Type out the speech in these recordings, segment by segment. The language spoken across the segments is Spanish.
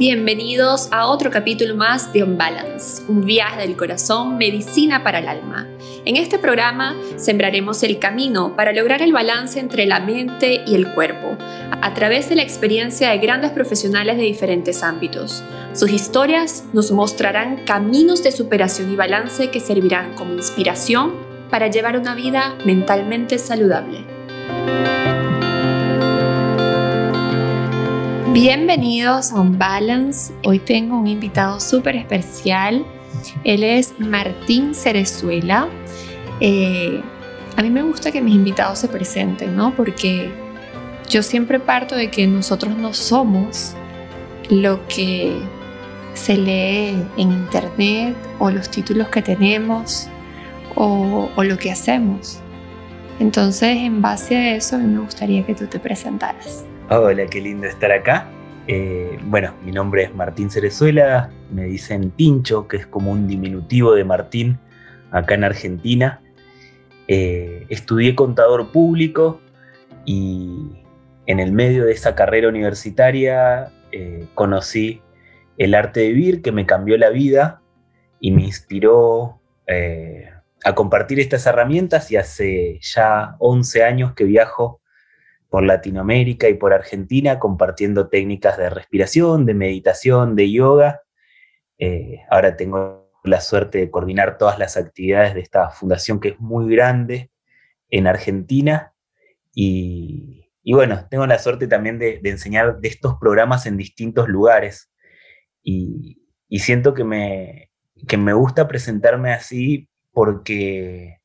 bienvenidos a otro capítulo más de On Balance, un viaje del corazón, medicina para el alma. En este programa sembraremos el camino para lograr el balance entre la mente y el cuerpo, a través de la experiencia de grandes profesionales de diferentes ámbitos. Sus historias nos mostrarán caminos de superación y balance que servirán como inspiración para llevar una vida mentalmente saludable. Bienvenidos a Un Balance. Hoy tengo un invitado súper especial. Él es Martín Cerezuela. Eh, a mí me gusta que mis invitados se presenten, ¿no? Porque yo siempre parto de que nosotros no somos lo que se lee en internet o los títulos que tenemos o, o lo que hacemos. Entonces, en base a eso, a mí me gustaría que tú te presentaras. Hola, qué lindo estar acá. Eh, bueno, mi nombre es Martín Cerezuela, me dicen Tincho, que es como un diminutivo de Martín acá en Argentina. Eh, estudié contador público y en el medio de esa carrera universitaria eh, conocí el arte de vivir que me cambió la vida y me inspiró a compartir estas herramientas y hace ya 11 años que viajo por Latinoamérica y por Argentina compartiendo técnicas de respiración, de meditación, de yoga. Eh, ahora tengo la suerte de coordinar todas las actividades de esta fundación que es muy grande en Argentina y, bueno, tengo la suerte también de, enseñar de estos programas en distintos lugares y, siento que me, que me gusta presentarme así porque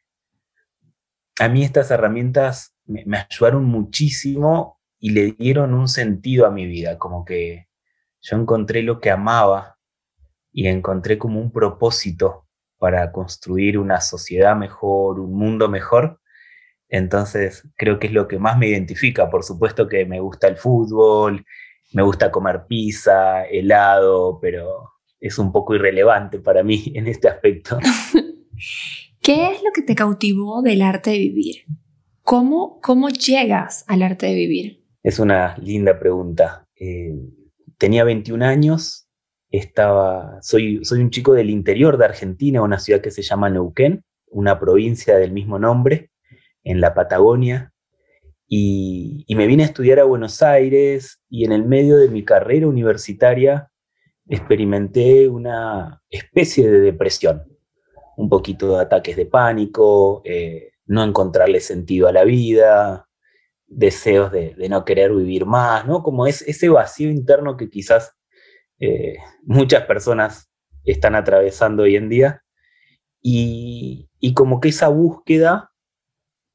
a mí estas herramientas me, ayudaron muchísimo y le dieron un sentido a mi vida, como que yo encontré lo que amaba y encontré como un propósito para construir una sociedad mejor, un mundo mejor. Entonces creo que es lo que más me identifica. Por supuesto que me gusta el fútbol, me gusta comer pizza, helado, pero es un poco irrelevante para mí en este aspecto. ¿Qué es lo que te cautivó del arte de vivir? ¿Cómo, cómo llegas al arte de vivir? Es una linda pregunta. Eh, tenía 21 años, estaba, soy, soy un chico del interior de Argentina, una ciudad que se llama Neuquén, una provincia del mismo nombre, en la Patagonia, y, y, me vine a estudiar a Buenos Aires y en el medio de mi carrera universitaria experimenté una especie de depresión un poquito de ataques de pánico, eh, no encontrarle sentido a la vida, deseos de, no querer vivir más, ¿no? Como es ese vacío interno que quizás eh, muchas personas están atravesando hoy en día. Y, como que esa búsqueda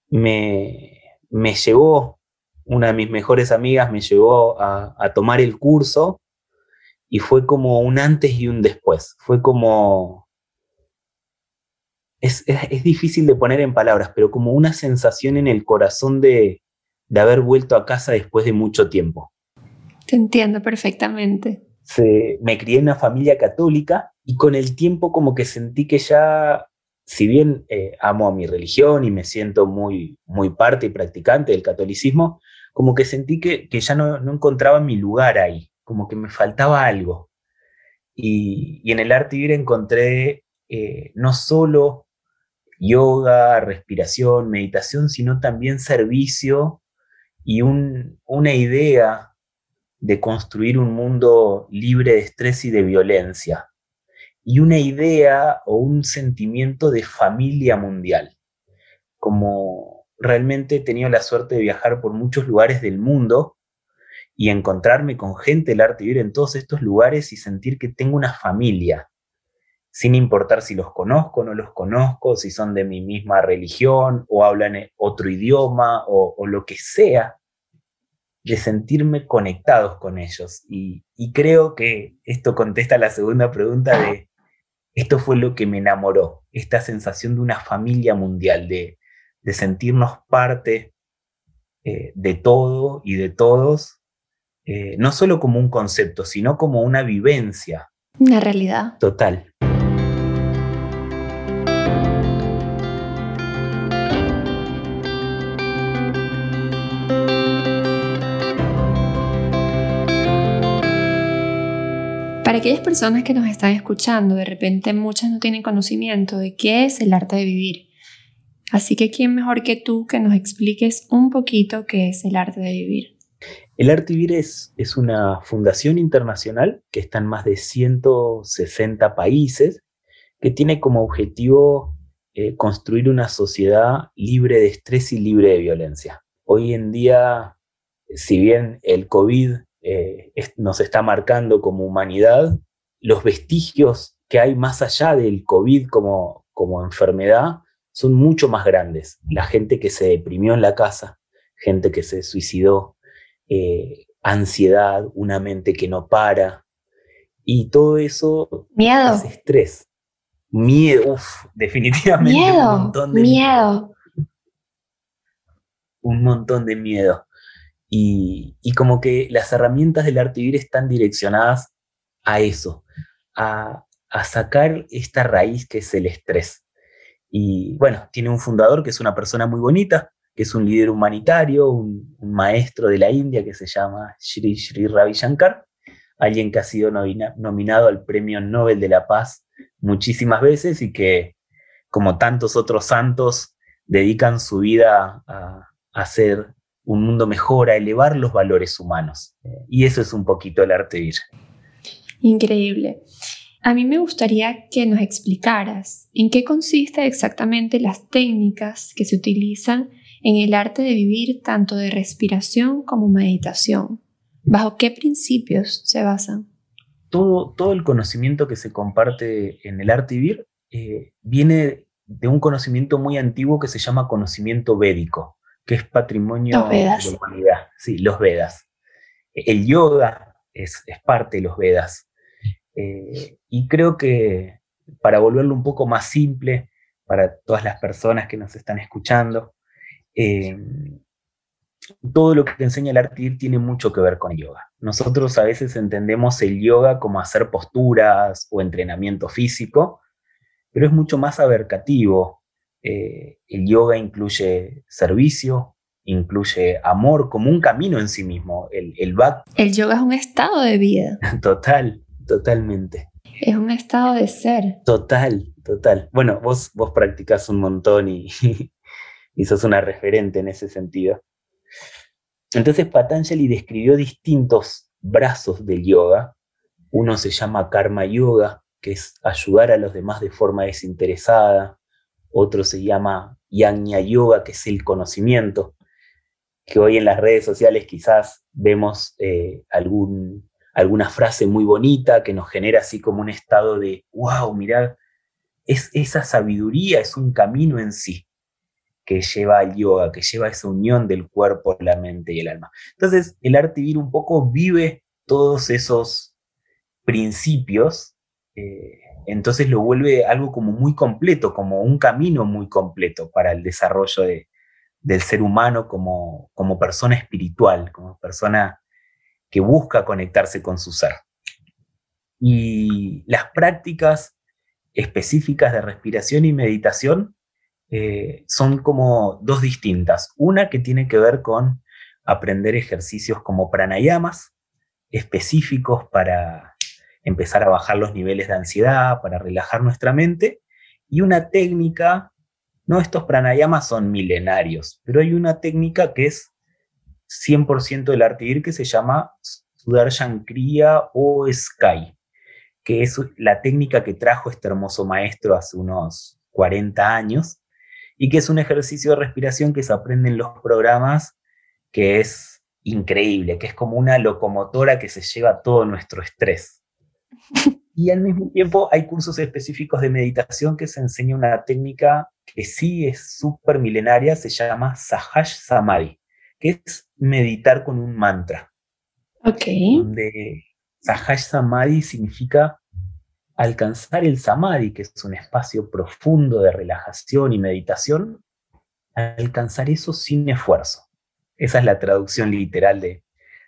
me, me, llevó, una de mis mejores amigas me llevó a, a tomar el curso y fue como un antes y un después. Fue como es, difícil de poner en palabras, pero como una sensación en el corazón de, haber vuelto a casa después de mucho tiempo. Te entiendo perfectamente. me crié en una familia católica y con el tiempo como que sentí que ya, si bien eh, amo a mi religión y me siento muy, muy parte y practicante del catolicismo, como que sentí que, ya no, encontraba mi lugar ahí, como que me faltaba algo. Y, en el arte vivir encontré eh, no solo yoga, respiración, meditación, sino también servicio y una idea de construir un mundo libre de estrés y de violencia. Y una idea o un sentimiento de familia mundial. Como realmente he tenido la suerte de viajar por muchos lugares del mundo y encontrarme con gente del arte vivir en todos estos lugares y sentir que tengo una familia, sin importar si los conozco o no los conozco, si son de mi misma religión o hablan otro idioma o, lo que sea, de sentirme conectados con ellos. Y, creo que esto contesta la segunda pregunta de, esto fue lo que me enamoró, esta sensación de una familia mundial, de, sentirnos parte eh, de todo y de todos, eh, no solo como un concepto, sino como una vivencia. Una realidad. Total. Para aquellas personas que nos están escuchando, de repente muchas no tienen conocimiento de qué es el arte de vivir. Así que, ¿quién mejor que tú que nos expliques un poquito qué es el arte de vivir? El Arte Vivir es, una fundación internacional que está en más de 160 países, que tiene como objetivo eh, construir una sociedad libre de estrés y libre de violencia. Hoy en día, si bien el COVID eh, nos está marcando como humanidad, los vestigios que hay más allá del COVID como, como enfermedad son mucho más grandes. La gente que se deprimió en la casa, gente que se suicidó, eh, ansiedad, una mente que no para, y todo eso miedo. es estrés. Miedo, uff, definitivamente miedo, un montón de miedo. Un montón de miedo. Y, como que las herramientas del arte vivir están direccionadas a eso, a, sacar esta raíz que es el estrés. Y bueno, tiene un fundador que es una persona muy bonita, que es un líder humanitario, un, maestro de la India que se llama Sri Sri Ravi Shankar, alguien que ha sido nominado al Premio Nobel de la Paz muchísimas veces y que, como tantos otros santos, dedican su vida a, hacer un mundo mejor, a elevar los valores humanos. Y eso es un poquito el arte vivir. Increíble. A mí me gustaría que nos explicaras en qué consiste exactamente las técnicas que se utilizan en el arte de vivir tanto de respiración como meditación. ¿Bajo qué principios se basan? todo, todo el conocimiento que se comparte en el arte vivir eh, viene de un conocimiento muy antiguo que se llama conocimiento védico, que es patrimonio de la humanidad. Sí, los Vedas. El yoga es, es parte de los Vedas. Eh, y creo que para volverlo un poco más simple para todas las personas que nos están escuchando, eh, todo lo que enseña el arte tiene mucho que ver con yoga. Nosotros a veces entendemos el yoga como hacer posturas o entrenamiento físico, pero es mucho más abarcativo. Eh, el yoga incluye servicio, incluye amor como un camino en sí mismo. El, el, el yoga es un estado de vida. Total, totalmente. Es un estado de ser. Total, total. Bueno, vos, vos practicás un montón y, y sos una referente en ese sentido. Entonces Patanjali describió distintos brazos del yoga. Uno se llama karma yoga, que es ayudar a los demás de forma desinteresada. Otro se llama yajna yoga, que es el conocimiento, que hoy en las redes sociales quizás vemos eh, alguna frase muy bonita que nos genera así como un estado de, wow, mirad, es, esa sabiduría es un camino en sí que lleva al yoga, que lleva esa unión del cuerpo, la mente y el alma. Entonces, el arte vivir un poco vive todos esos principios, eh, entonces lo vuelve algo como muy completo, como un camino muy completo para el desarrollo del ser humano como, como persona espiritual, como persona que busca conectarse con su ser. Y las prácticas específicas de respiración y meditación eh, son como dos distintas. Una que tiene que ver con aprender ejercicios como pranayamas, específicos para empezar a bajar los niveles de ansiedad, para relajar nuestra mente, y una técnica, no estos pranayamas son milenarios, pero hay una técnica que es 100% del arte que se llama Sudarshan Kriya o Sky, que es la técnica que trajo este hermoso maestro hace unos 40 años y que es un ejercicio de respiración que se aprende en los programas que es increíble, que es como una locomotora que se lleva todo nuestro estrés. Y al mismo tiempo hay cursos específicos de meditación que se enseña una técnica que sí es súper milenaria, se llama Sahash Samadhi, que es meditar con un mantra. Ok. Donde Sahash Samadhi significa alcanzar el samadhi, que es un espacio profundo de relajación y meditación, alcanzar eso sin esfuerzo. Esa es la traducción literal de,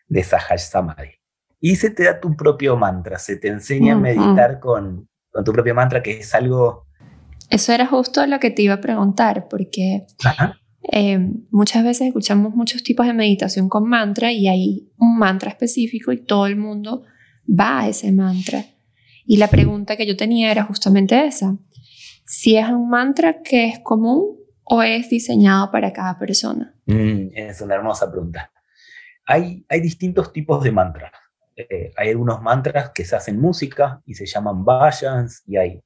de Sahaj Samadhi. Y se te da tu propio mantra, se te enseña a meditar con, con tu propio mantra, que es algo... Eso era justo lo que te iba a preguntar, porque eh, muchas veces escuchamos muchos tipos de meditación con mantra y hay un mantra específico y todo el mundo va a ese mantra. Y la pregunta que yo tenía era justamente esa. Si es un mantra que es común o es diseñado para cada persona. Mm, es una hermosa pregunta. Hay, hay distintos tipos de mantras. Eh, hay algunos mantras que se hacen música y se llaman vayans y hay,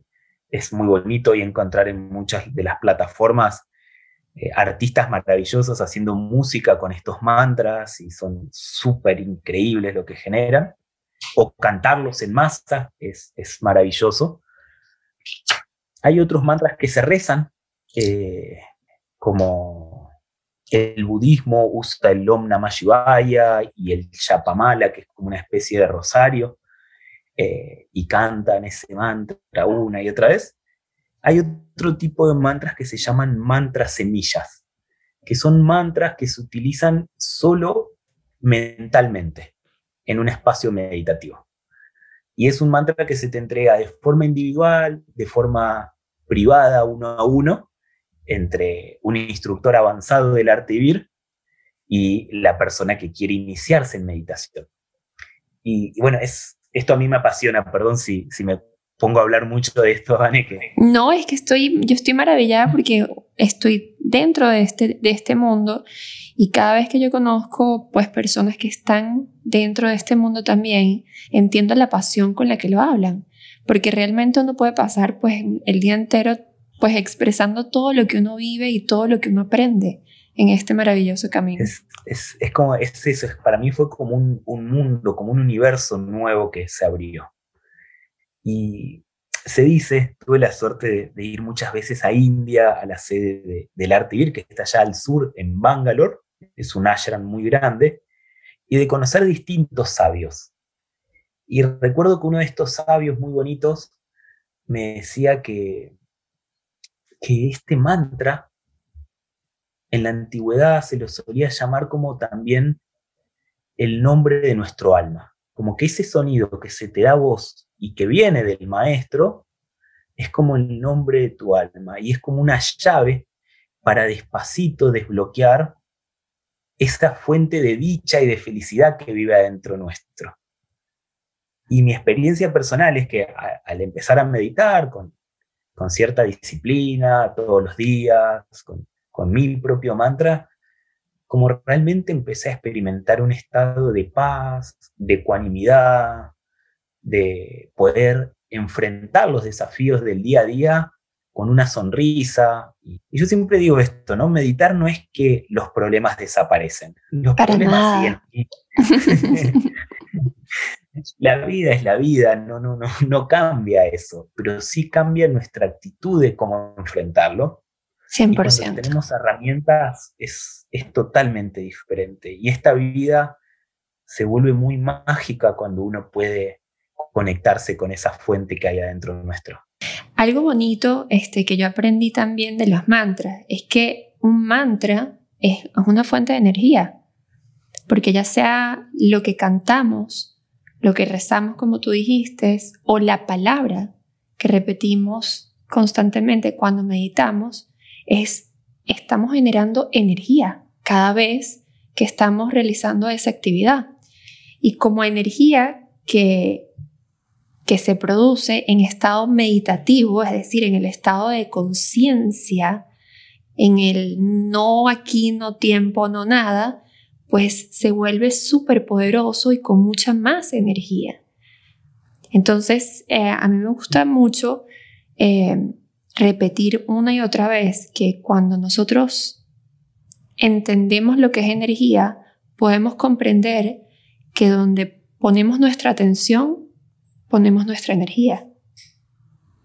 es muy bonito y encontrar en muchas de las plataformas eh, artistas maravillosos haciendo música con estos mantras y son súper increíbles lo que generan. O cantarlos en masa es, es maravilloso. Hay otros mantras que se rezan, eh, como el budismo usa el Om Namah Shivaya y el Yapamala, que es como una especie de rosario, eh, y cantan ese mantra una y otra vez. Hay otro tipo de mantras que se llaman mantras semillas, que son mantras que se utilizan solo mentalmente, en un espacio meditativo. Y es un mantra que se te entrega de forma individual, de forma privada, uno a uno, entre un instructor avanzado del arte vivir y la persona que quiere iniciarse en meditación. Y, bueno, es, esto a mí me apasiona, perdón si, si me pongo a hablar mucho de esto, Vane. No, es que estoy, yo estoy maravillada porque estoy dentro de este, de este mundo y cada vez que yo conozco pues personas que están dentro de este mundo también, entiendo la pasión con la que lo hablan, porque realmente uno puede pasar pues el día entero pues expresando todo lo que uno vive y todo lo que uno aprende en este maravilloso camino. Es, es, es eso, para mí fue como un, un, mundo, como un universo nuevo que se abrió. Y se dice, tuve la suerte de, ir muchas veces a India, a la sede del Arte Vir, que está allá al sur, en Bangalore, es un ashram muy grande, y de conocer distintos sabios. Y recuerdo que uno de estos sabios muy bonitos me decía que que este mantra en la antigüedad se lo solía llamar como también el nombre de nuestro alma, como que ese sonido que se te da voz y que viene del maestro es como el nombre de tu alma y es como una llave para despacito desbloquear esa fuente de dicha y de felicidad que vive adentro nuestro. Y mi experiencia personal es que al empezar a meditar con con cierta disciplina todos los días, con, con mi propio mantra, como realmente empecé a experimentar un estado de paz, de ecuanimidad, de poder enfrentar los desafíos del día a día con una sonrisa. Y yo siempre digo esto, ¿no? Meditar no es que los problemas desaparecen. Los problemas siguen. la vida es la vida, no, no, no, no cambia eso, pero sí cambia nuestra actitud de cómo enfrentarlo. 100%. Y cuando tenemos herramientas es, es totalmente diferente. Y esta vida se vuelve muy mágica cuando uno puede conectarse con esa fuente que hay adentro nuestro. Algo bonito este, que yo aprendí también de los mantras es que un mantra es una fuente de energía, porque ya sea lo que cantamos, lo que rezamos como tú dijiste o la palabra que repetimos constantemente cuando meditamos es estamos generando energía cada vez que estamos realizando esa actividad. Y como energía que, que se produce en estado meditativo, es decir, en el estado de conciencia, en el no aquí, no tiempo, no nada, pues se vuelve súper poderoso y con mucha más energía. Entonces, eh, a mí me gusta mucho eh, repetir una y otra vez que cuando nosotros entendemos lo que es energía, podemos comprender que donde ponemos nuestra atención, ponemos nuestra energía.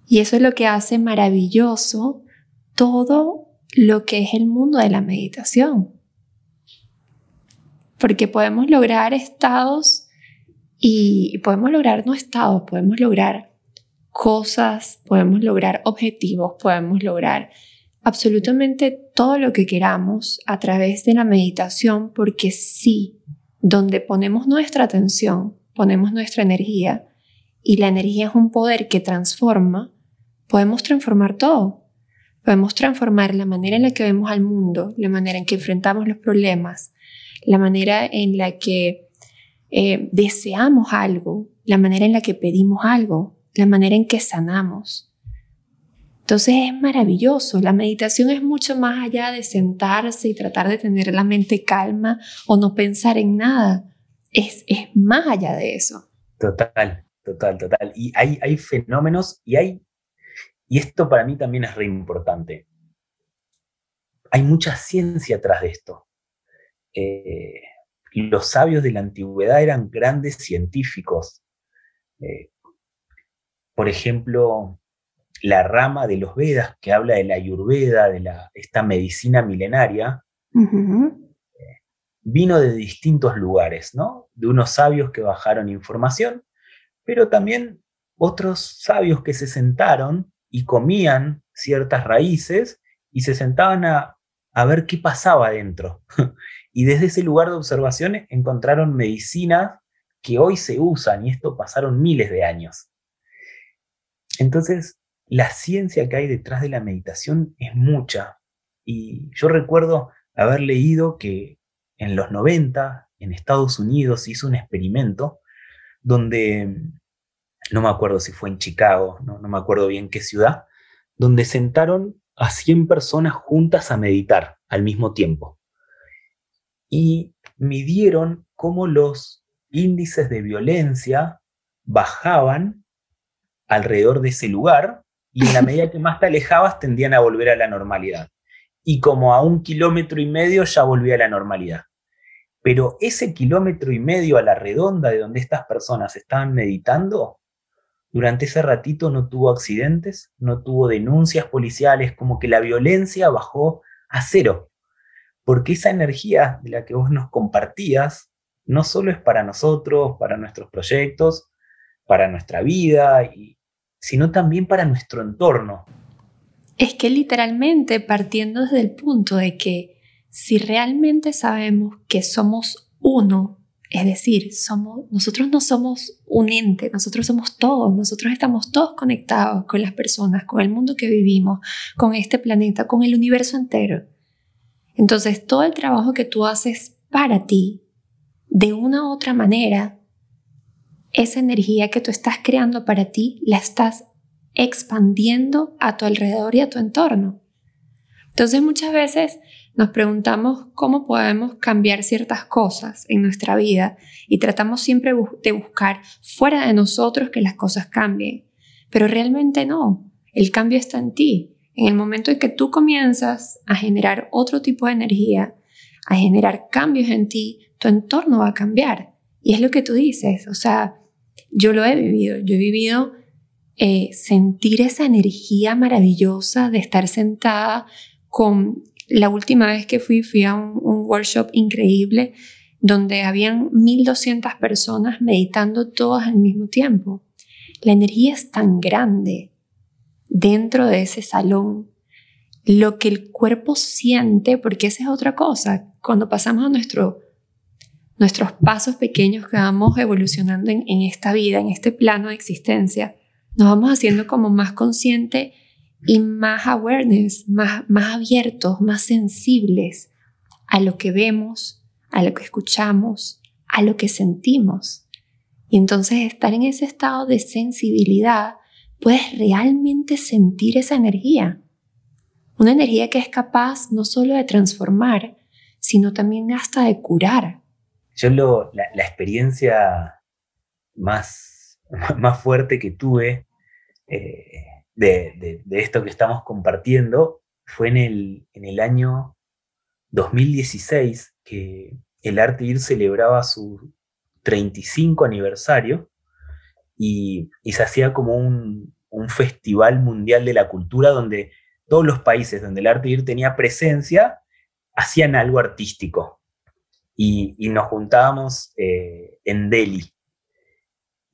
Y eso es lo que hace maravilloso todo lo que es el mundo de la meditación porque podemos lograr estados y podemos lograr no estados, podemos lograr cosas, podemos lograr objetivos, podemos lograr absolutamente todo lo que queramos a través de la meditación, porque sí, donde ponemos nuestra atención, ponemos nuestra energía, y la energía es un poder que transforma, podemos transformar todo. Podemos transformar la manera en la que vemos al mundo, la manera en que enfrentamos los problemas, la manera en la que eh, deseamos algo, la manera en la que pedimos algo, la manera en que sanamos. Entonces es maravilloso. La meditación es mucho más allá de sentarse y tratar de tener la mente calma o no pensar en nada. Es, es más allá de eso. Total, total, total. Y hay, hay fenómenos y hay, y esto para mí también es re importante. Hay mucha ciencia atrás de esto. Eh, los sabios de la antigüedad eran grandes científicos. Eh, por ejemplo, la rama de los Vedas que habla de la Ayurveda, de la, esta medicina milenaria, eh, vino de distintos lugares, ¿no? De unos sabios que bajaron información, pero también otros sabios que se sentaron y comían ciertas raíces y se sentaban a, a ver qué pasaba adentro. y desde ese lugar de observación encontraron medicinas que hoy se usan y esto pasaron miles de años. Entonces, la ciencia que hay detrás de la meditación es mucha. Y yo recuerdo haber leído que en los 90, en Estados Unidos, hizo un experimento donde, no me acuerdo si fue en Chicago, no, no me acuerdo bien qué ciudad, donde sentaron a 100 personas juntas a meditar al mismo tiempo. Y midieron cómo los índices de violencia bajaban alrededor de ese lugar y en la medida que más te alejabas tendían a volver a la normalidad. Y como a un kilómetro y medio ya volvía a la normalidad. Pero ese kilómetro y medio a la redonda de donde estas personas estaban meditando, durante ese ratito no tuvo accidentes, no tuvo denuncias policiales, como que la violencia bajó a cero. Porque esa energía de la que vos nos compartías no solo es para nosotros, para nuestros proyectos, para nuestra vida sino también para nuestro entorno. Es que literalmente partiendo desde el punto de que si realmente sabemos que somos uno, es decir, somos, nosotros no somos un ente, nosotros somos todos, nosotros estamos todos conectados con las personas, con el mundo que vivimos, con este planeta, con el universo entero. Entonces, todo el trabajo que tú haces para ti, de una u otra manera, esa energía que tú estás creando para ti la estás expandiendo a tu alrededor y a tu entorno. Entonces muchas veces nos preguntamos cómo podemos cambiar ciertas cosas en nuestra vida y tratamos siempre de buscar fuera de nosotros que las cosas cambien. Pero realmente no, el cambio está en ti. En el momento en que tú comienzas a generar otro tipo de energía, a generar cambios en ti, tu entorno va a cambiar. Y es lo que tú dices, o sea, yo lo he vivido, yo he vivido eh, sentir esa energía maravillosa de estar sentada con la última vez que fui, fui a un, un workshop increíble donde habían 1200 personas meditando todas al mismo tiempo. La energía es tan grande dentro de ese salón. Lo que el cuerpo siente, porque esa es otra cosa, cuando pasamos a nuestro nuestros pasos pequeños que vamos evolucionando en, esta vida, en este plano de existencia, nos vamos haciendo como más consciente y más awareness, más, más abiertos, más sensibles a lo que vemos, a lo que escuchamos, a lo que sentimos. Y entonces estar en ese estado de sensibilidad, puedes realmente sentir esa energía. Una energía que es capaz no solo de transformar, sino también hasta de curar. Yo lo, la, experiencia más, más fuerte que tuve eh, de, esto que estamos compartiendo fue en el, en el año 2016, que el Arte Ir celebraba su 35 aniversario y, se hacía como un, festival mundial de la cultura donde todos los países donde el Arte Ir tenía presencia hacían algo artístico y, nos juntábamos eh, en Delhi.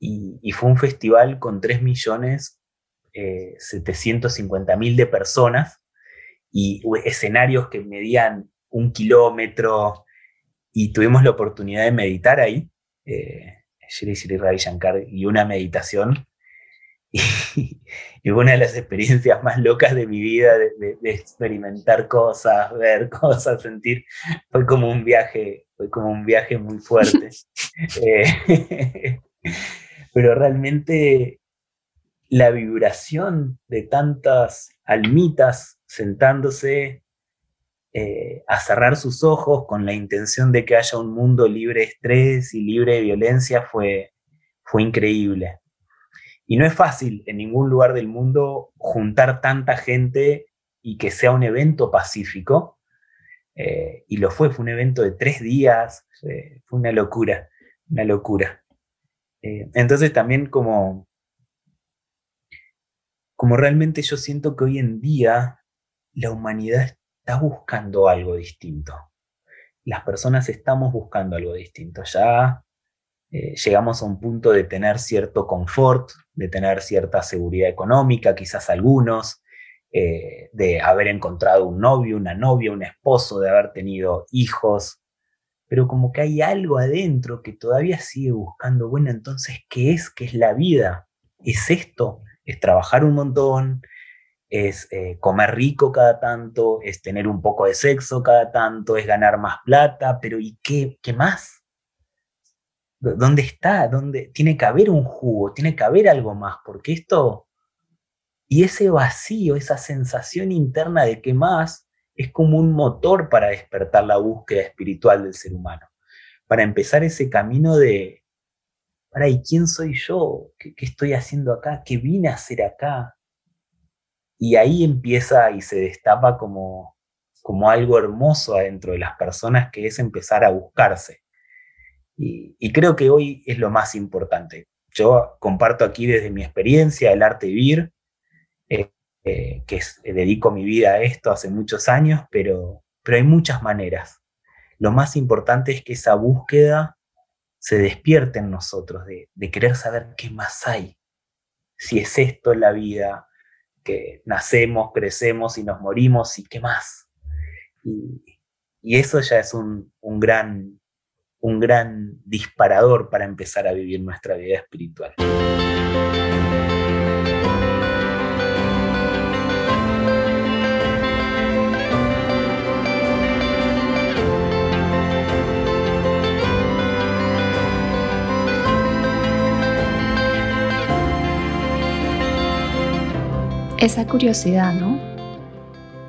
Y, fue un festival con 3 millones eh, mil de personas y escenarios que medían un kilómetro y tuvimos la oportunidad de meditar ahí, eh, Shri Shri Ravi Shankar, y una meditación Y, una de las experiencias más locas de mi vida, de, experimentar cosas, ver cosas, sentir, fue como un viaje, fue como un viaje muy fuerte. Eh, pero realmente la vibración de tantas almitas sentándose eh, a cerrar sus ojos con la intención de que haya un mundo libre de estrés y libre de violencia fue, fue increíble. Y no es fácil en ningún lugar del mundo juntar tanta gente y que sea un evento pacífico. Eh, y lo fue, fue un evento de tres días, fue una locura, una locura. Eh, entonces también como, como realmente yo siento que hoy en día la humanidad está buscando algo distinto. Las personas estamos buscando algo distinto. Ya eh, llegamos a un punto de tener cierto confort, de tener cierta seguridad económica, quizás algunos, eh, de haber encontrado un novio, una novia, un esposo, de haber tenido hijos, pero como que hay algo adentro que todavía sigue buscando, bueno, entonces, ¿qué es? ¿Qué es la vida? ¿Es esto? ¿Es trabajar un montón? ¿Es eh, comer rico cada tanto? ¿Es tener un poco de sexo cada tanto? ¿Es ganar más plata? Pero ¿y qué, qué más? ¿Dónde está? ¿Dónde? Tiene que haber un jugo, tiene que haber algo más, porque esto... Y ese vacío, esa sensación interna de que más, es como un motor para despertar la búsqueda espiritual del ser humano, para empezar ese camino de, para, ¿y quién soy yo? ¿Qué, ¿Qué, estoy haciendo acá? ¿Qué vine a hacer acá? Y ahí empieza y se destapa como, como algo hermoso adentro de las personas, que es empezar a buscarse y, creo que hoy es lo más importante. Yo comparto aquí desde mi experiencia el arte vivir, eh, eh, que dedico mi vida a esto hace muchos años, pero, pero hay muchas maneras. Lo más importante es que esa búsqueda se despierte en nosotros, de, querer saber qué más hay. Si es esto la vida, nacemos, crecemos y nos morimos, y qué más. Y, eso ya es un, un gran un gran disparador para empezar a vivir nuestra vida espiritual. Esa curiosidad, ¿no?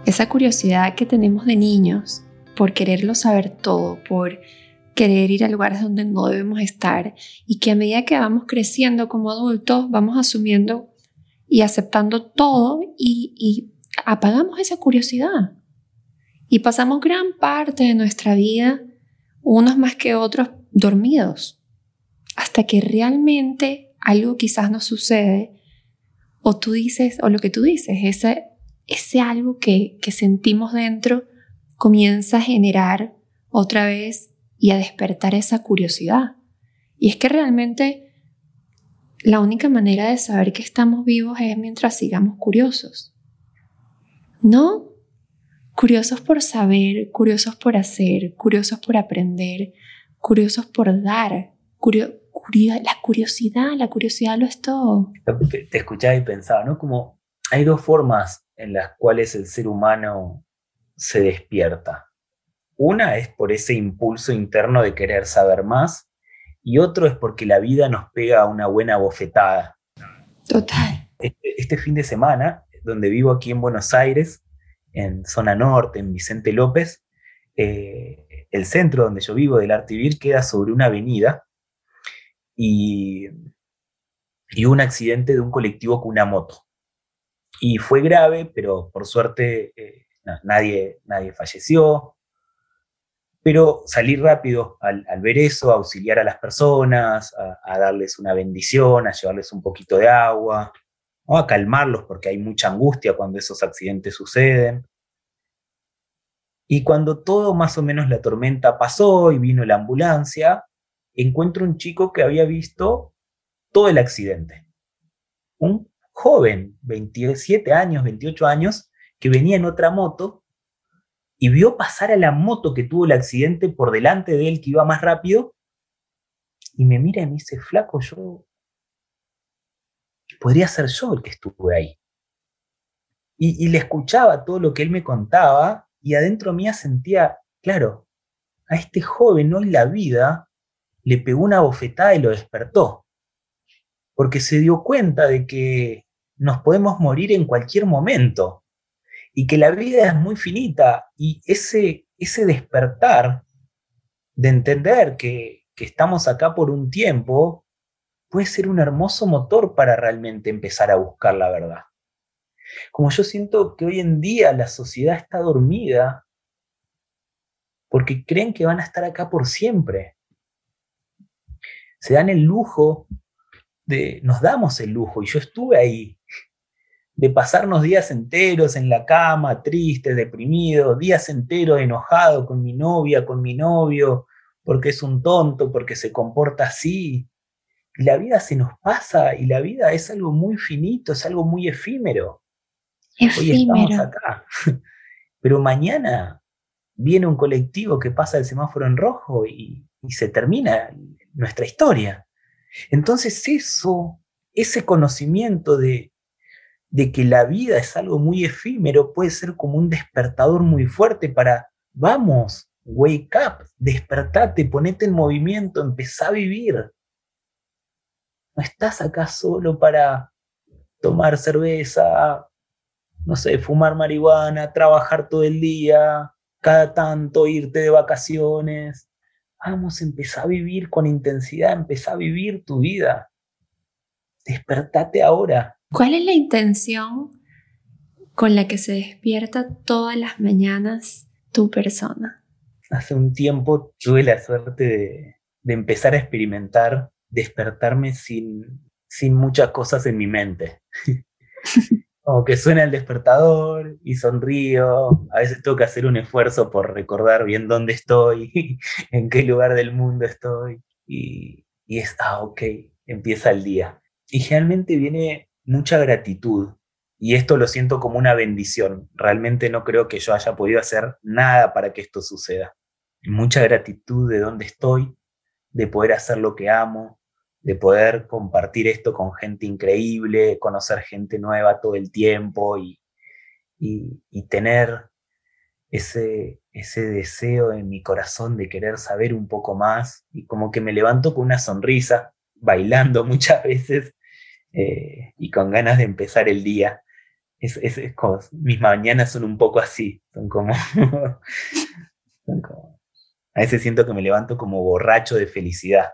Esa curiosidad que tenemos de niños por quererlo saber todo, por querer ir a lugares donde no debemos estar y que a medida que vamos creciendo como adultos vamos asumiendo y aceptando todo y, apagamos esa curiosidad. Y pasamos gran parte de nuestra vida, unos más que otros, dormidos, hasta que realmente algo quizás nos sucede, o tú dices, o lo que tú dices, ese, ese algo que, que sentimos dentro comienza a generar otra vez y a despertar esa curiosidad. Y es que realmente la única manera de saber que estamos vivos es mientras sigamos curiosos. ¿No? Curiosos por saber, curiosos por hacer, curiosos por aprender, curiosos por dar. La curiosidad, la curiosidad lo es todo. Te, escuchaba y pensaba, ¿no? Como hay dos formas en las cuales el ser humano se despierta. Una es por ese impulso interno de querer saber más y otro es porque la vida nos pega una buena bofetada. Total. Este, este, fin de semana, donde vivo aquí en Buenos Aires, en zona norte, en Vicente López, eh, el centro donde yo vivo del Artivir queda sobre una avenida y, y un accidente de un colectivo con una moto. Y fue grave, pero por suerte eh, nadie, nadie falleció, pero salir rápido al, ver eso, auxiliar a las personas, a, darles una bendición, a llevarles un poquito de agua, o a calmarlos porque hay mucha angustia cuando esos accidentes suceden. Y cuando todo más o menos la tormenta pasó y vino la ambulancia, encuentro un chico que había visto todo el accidente. Un joven, 27 años, 28 años, que venía en otra moto y vio pasar a la moto que tuvo el accidente por delante de él, que iba más rápido, y me mira y me dice, flaco, yo podría ser yo el que estuve ahí. Y, le escuchaba todo lo que él me contaba y adentro mía sentía, claro, a este joven hoy la vida le pegó una bofetada y lo despertó. Porque se dio cuenta de que nos podemos morir en cualquier momento y que la vida es muy finita y ese, ese despertar de entender que, que estamos acá por un tiempo puede ser un hermoso motor para realmente empezar a buscar la verdad. Como yo siento que hoy en día la sociedad está dormida porque creen que van a estar acá por siempre. Se dan el lujo de, nos damos el lujo, y yo estuve ahí, de pasarnos días enteros en la cama, triste, deprimido, días enteros enojado con mi novia, con mi novio, porque es un tonto, porque se comporta así. Y la vida se nos pasa y la vida es algo muy finito, es algo muy efímero. efímero. Hoy estamos acá. Pero mañana viene un colectivo que pasa el semáforo en rojo y, se termina nuestra historia. Entonces eso, ese conocimiento de, de que la vida es algo muy efímero puede ser como un despertador muy fuerte para, vamos, wake up, despertate, ponete en movimiento, empezá a vivir. No estás acá solo para tomar cerveza, no sé, fumar marihuana, trabajar todo el día, cada tanto irte de vacaciones. Vamos, empezar a vivir con intensidad, empezá a vivir tu vida. Despertate ahora. ¿Cuál es la intención con la que se despierta todas las mañanas tu persona? Hace un tiempo tuve la suerte de, de empezar a experimentar despertarme sin, sin muchas cosas en mi mente. como que suena el despertador y sonrío. A veces tengo que hacer un esfuerzo por recordar bien dónde estoy, en qué lugar del mundo estoy. Y, y es, ah, ok, empieza el día. Y generalmente viene mucha gratitud. Y esto lo siento como una bendición. Realmente no creo que yo haya podido hacer nada para que esto suceda. Mucha gratitud de dónde estoy, de poder hacer lo que amo, de poder compartir esto con gente increíble, conocer gente nueva todo el tiempo y, y, tener ese, ese deseo en mi corazón de querer saber un poco más y como que me levanto con una sonrisa, bailando muchas veces eh, y con ganas de empezar el día. Es, es, mis mañanas son un poco así, son como, son como, a veces siento que me levanto como borracho de felicidad.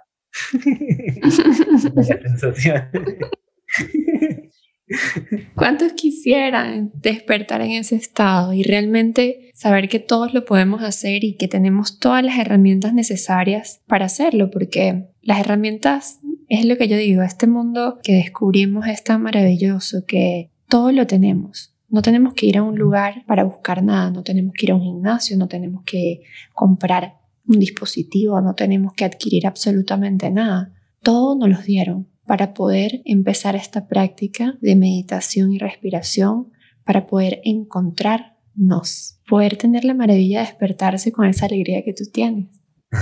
¿Cuántos quisieran despertar en ese estado y realmente saber que todos lo podemos hacer y que tenemos todas las herramientas necesarias para hacerlo? Porque las herramientas es lo que yo digo, este mundo que descubrimos es tan maravilloso que todo lo tenemos. No tenemos que ir a un lugar para buscar nada, no tenemos que ir a un gimnasio, no tenemos que comprar un dispositivo, no tenemos que adquirir absolutamente nada. Todo nos lo dieron para poder empezar esta práctica de meditación y respiración, para poder encontrarnos, poder tener la maravilla de despertarse con esa alegría que tú tienes.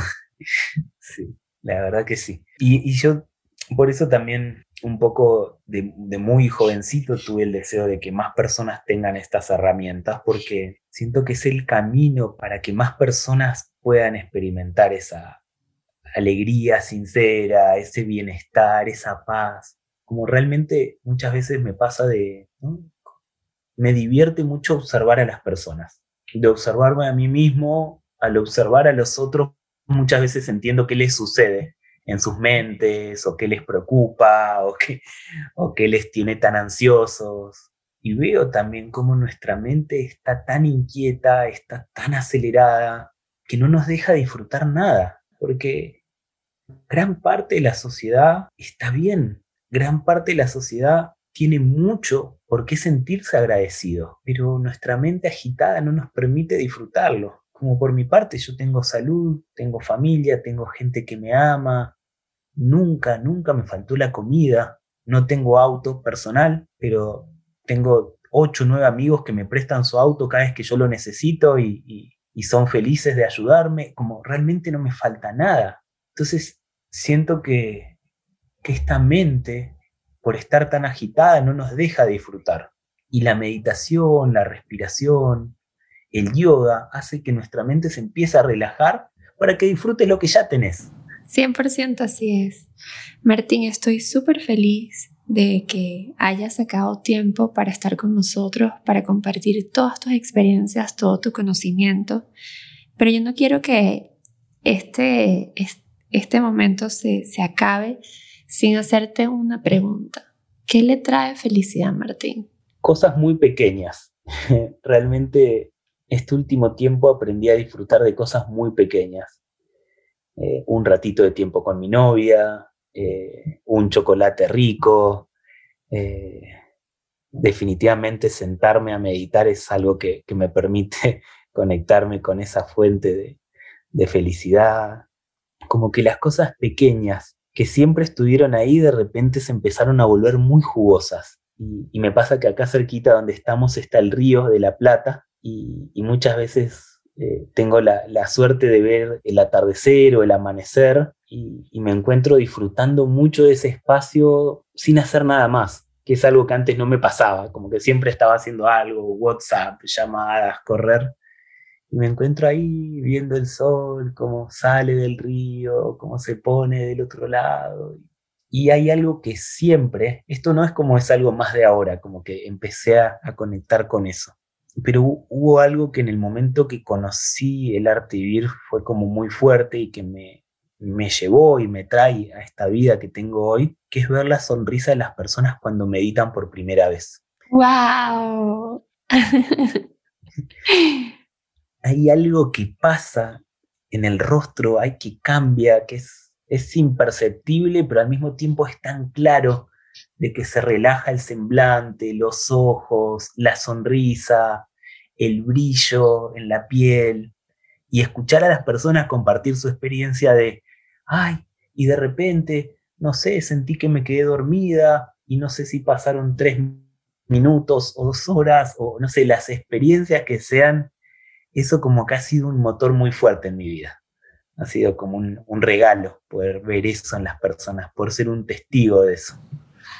Sí, la verdad que sí. Y, y yo por eso también un poco de, muy jovencito tuve el deseo de que más personas tengan estas herramientas porque siento que es el camino para que más personas puedan experimentar esa alegría sincera, ese bienestar, esa paz. Como realmente muchas veces me pasa de... Me divierte mucho observar a las personas, de observarme a mí mismo, al observar a los otros, muchas veces entiendo qué les sucede en sus mentes o qué les preocupa o qué, o qué les tiene tan ansiosos. Y veo también cómo nuestra mente está tan inquieta, está tan acelerada, que no nos deja disfrutar nada, porque gran parte de la sociedad está bien, gran parte de la sociedad tiene mucho por qué sentirse agradecido, pero nuestra mente agitada no nos permite disfrutarlo. Como por mi parte yo tengo salud, tengo familia, tengo gente que me ama, nunca, nunca me faltó la comida, no tengo auto personal, pero tengo ocho o nueve amigos que me prestan su auto cada vez que yo lo necesito y, son felices de ayudarme, como realmente no me falta nada. Entonces siento que, que esta mente, por estar tan agitada, no nos deja disfrutar. Y la meditación, la respiración, el yoga hace que nuestra mente se empiece a relajar para que disfrutes lo que ya tenés. 100% así es. Martín, estoy súper feliz de que hayas sacado tiempo para estar con nosotros, para compartir todas tus experiencias, todo tu conocimiento. Pero yo no quiero que este, este momento se, se acabe sin hacerte una pregunta. ¿Qué le trae felicidad Martín? Cosas muy pequeñas. Realmente este último tiempo aprendí a disfrutar de cosas muy pequeñas. Eh, un ratito de tiempo con mi novia, eh, un chocolate rico. Eh, definitivamente sentarme a meditar es algo que, me permite conectarme con esa fuente de, de felicidad. Como que las cosas pequeñas que siempre estuvieron ahí de repente se empezaron a volver muy jugosas. Y, me pasa que acá cerquita donde estamos está el río de la Plata y, muchas veces eh, tengo la, suerte de ver el atardecer o el amanecer y, me encuentro disfrutando mucho de ese espacio sin hacer nada más, que es algo que antes no me pasaba, como que siempre estaba haciendo algo, WhatsApp, llamadas, correr. Y me encuentro ahí viendo el sol, cómo sale del río, cómo se pone del otro lado. Y hay algo que siempre, esto no es como es algo más de ahora, como que empecé a, conectar con eso. Pero hubo algo que en el momento que conocí el arte vivir fue como muy fuerte y que me, me llevó y me trae a esta vida que tengo hoy, que es ver la sonrisa de las personas cuando meditan por primera vez. ¡Wow! hay algo que pasa en el rostro, hay que cambia, que es, es imperceptible, pero al mismo tiempo es tan claro de que se relaja el semblante, los ojos, la sonrisa, el brillo en la piel, y escuchar a las personas compartir su experiencia de, ay, y de repente, no sé, sentí que me quedé dormida y no sé si pasaron tres minutos o dos horas, o no sé, las experiencias que sean eso como que ha sido un motor muy fuerte en mi vida. Ha sido como un, regalo poder ver eso en las personas, por ser un testigo de eso.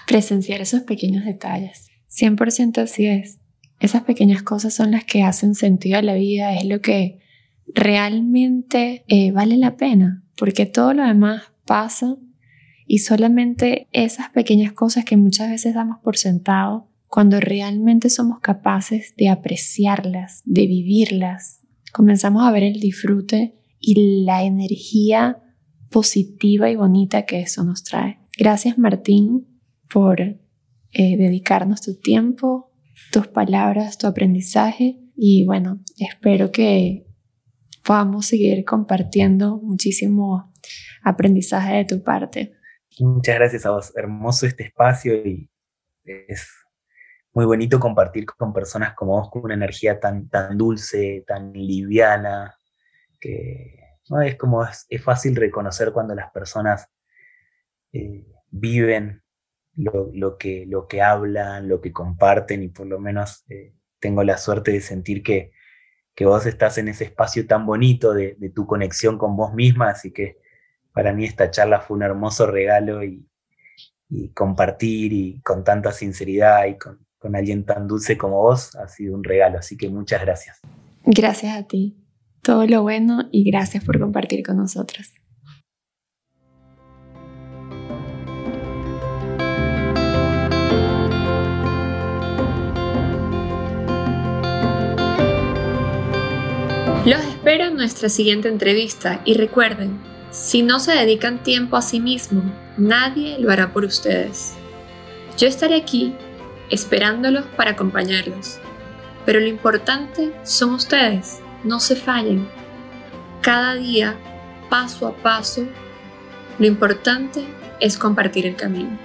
Presenciar esos pequeños detalles. 100% así es. Esas pequeñas cosas son las que hacen sentido a la vida, es lo que realmente eh, vale la pena, porque todo lo demás pasa y solamente esas pequeñas cosas que muchas veces damos por sentado cuando realmente somos capaces de apreciarlas, de vivirlas, comenzamos a ver el disfrute y la energía positiva y bonita que eso nos trae. Gracias Martín por eh, dedicarnos tu tiempo, tus palabras, tu aprendizaje y bueno, espero que podamos seguir compartiendo muchísimo aprendizaje de tu parte. Muchas gracias a vos, hermoso este espacio y es muy bonito compartir con personas como vos, con una energía tan, tan dulce, tan liviana, que ¿no? es como es, fácil reconocer cuando las personas eh, viven lo, que, lo que hablan, lo que comparten, y por lo menos eh, tengo la suerte de sentir que, que, vos estás en ese espacio tan bonito de, tu conexión con vos misma, así que para mí esta charla fue un hermoso regalo y, compartir y con tanta sinceridad y con alguien tan dulce como vos ha sido un regalo, así que muchas gracias. Gracias a ti. Todo lo bueno y gracias por compartir con nosotros. En nuestra siguiente entrevista y recuerden, si no se dedican tiempo a sí mismo, nadie lo hará por ustedes. Yo estaré aquí esperándolos para acompañarlos. Pero lo importante son ustedes, no se fallen. Cada día, paso a paso, lo importante es compartir el camino.